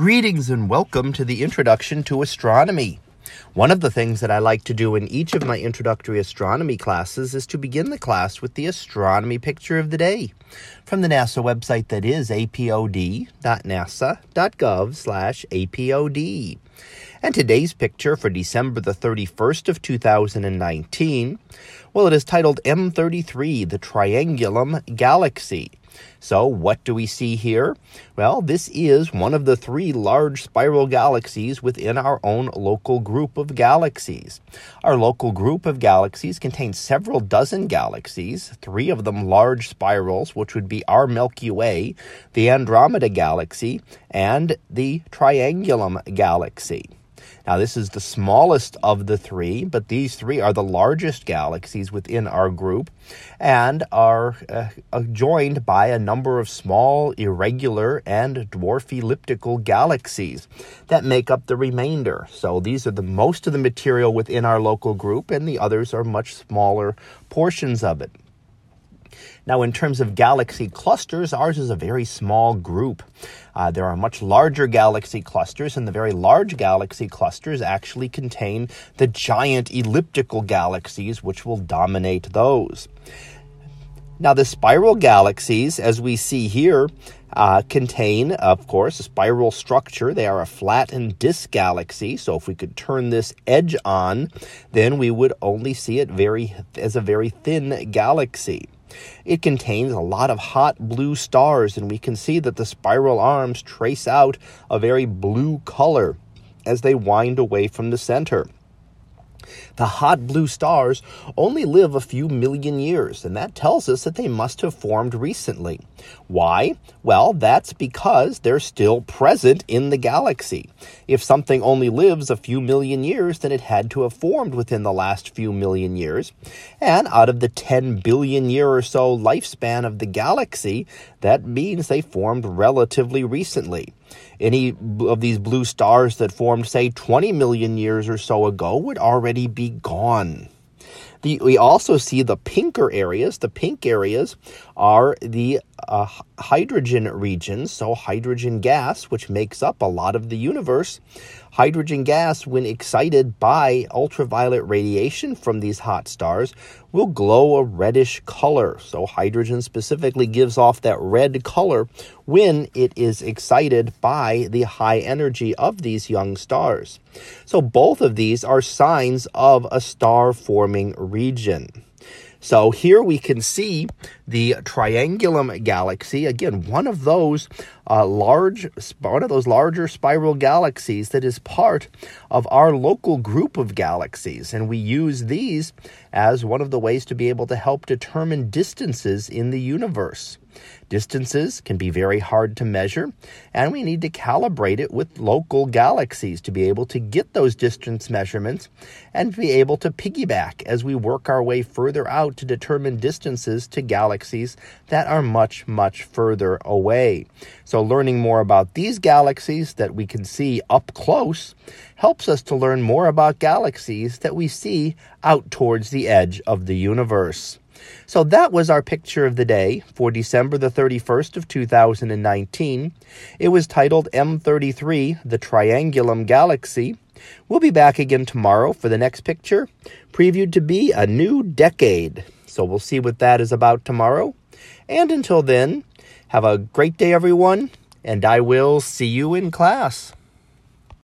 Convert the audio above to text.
Greetings and welcome to the Introduction to Astronomy. One of the things that I like to do in each of my introductory astronomy classes is to begin the class with the astronomy picture of the day from the NASA website that is apod.nasa.gov/apod. And today's picture for December the 31st of 2019, well it is titled M33, the Triangulum Galaxy. So, what do we see here? Well, this is one of the three large spiral galaxies within our own local group of galaxies. Our local group of galaxies contains several dozen galaxies, three of them large spirals, which would be our Milky Way, the Andromeda Galaxy, and the Triangulum Galaxy. Now, this is the smallest of the three, but these three are the largest galaxies within our group and are uh, joined by a number of small, irregular, and dwarf elliptical galaxies that make up the remainder. So, these are the most of the material within our local group, and the others are much smaller portions of it. Now, in terms of galaxy clusters, ours is a very small group. Uh, there are much larger galaxy clusters, and the very large galaxy clusters actually contain the giant elliptical galaxies, which will dominate those. Now, the spiral galaxies, as we see here, uh, contain, of course, a spiral structure. They are a flattened disk galaxy. So, if we could turn this edge on, then we would only see it very as a very thin galaxy. It contains a lot of hot blue stars, and we can see that the spiral arms trace out a very blue color as they wind away from the center. The hot blue stars only live a few million years, and that tells us that they must have formed recently. Why? Well, that's because they're still present in the galaxy. If something only lives a few million years, then it had to have formed within the last few million years. And out of the 10 billion year or so lifespan of the galaxy, that means they formed relatively recently. Any of these blue stars that formed, say, 20 million years or so ago would already be gone. The, we also see the pinker areas. The pink areas are the uh, hydrogen regions, so hydrogen gas, which makes up a lot of the universe. Hydrogen gas, when excited by ultraviolet radiation from these hot stars, will glow a reddish color. So, hydrogen specifically gives off that red color when it is excited by the high energy of these young stars. So, both of these are signs of a star forming region. So here we can see the Triangulum galaxy, again, one of those uh, large, one of those larger spiral galaxies that is part of our local group of galaxies. And we use these as one of the ways to be able to help determine distances in the universe. Distances can be very hard to measure, and we need to calibrate it with local galaxies to be able to get those distance measurements and be able to piggyback as we work our way further out to determine distances to galaxies that are much, much further away. So, learning more about these galaxies that we can see up close helps us to learn more about galaxies that we see out towards the edge of the universe. So that was our picture of the day for December the 31st of 2019. It was titled M33, the Triangulum Galaxy. We'll be back again tomorrow for the next picture, previewed to be a new decade. So we'll see what that is about tomorrow. And until then, have a great day, everyone, and I will see you in class.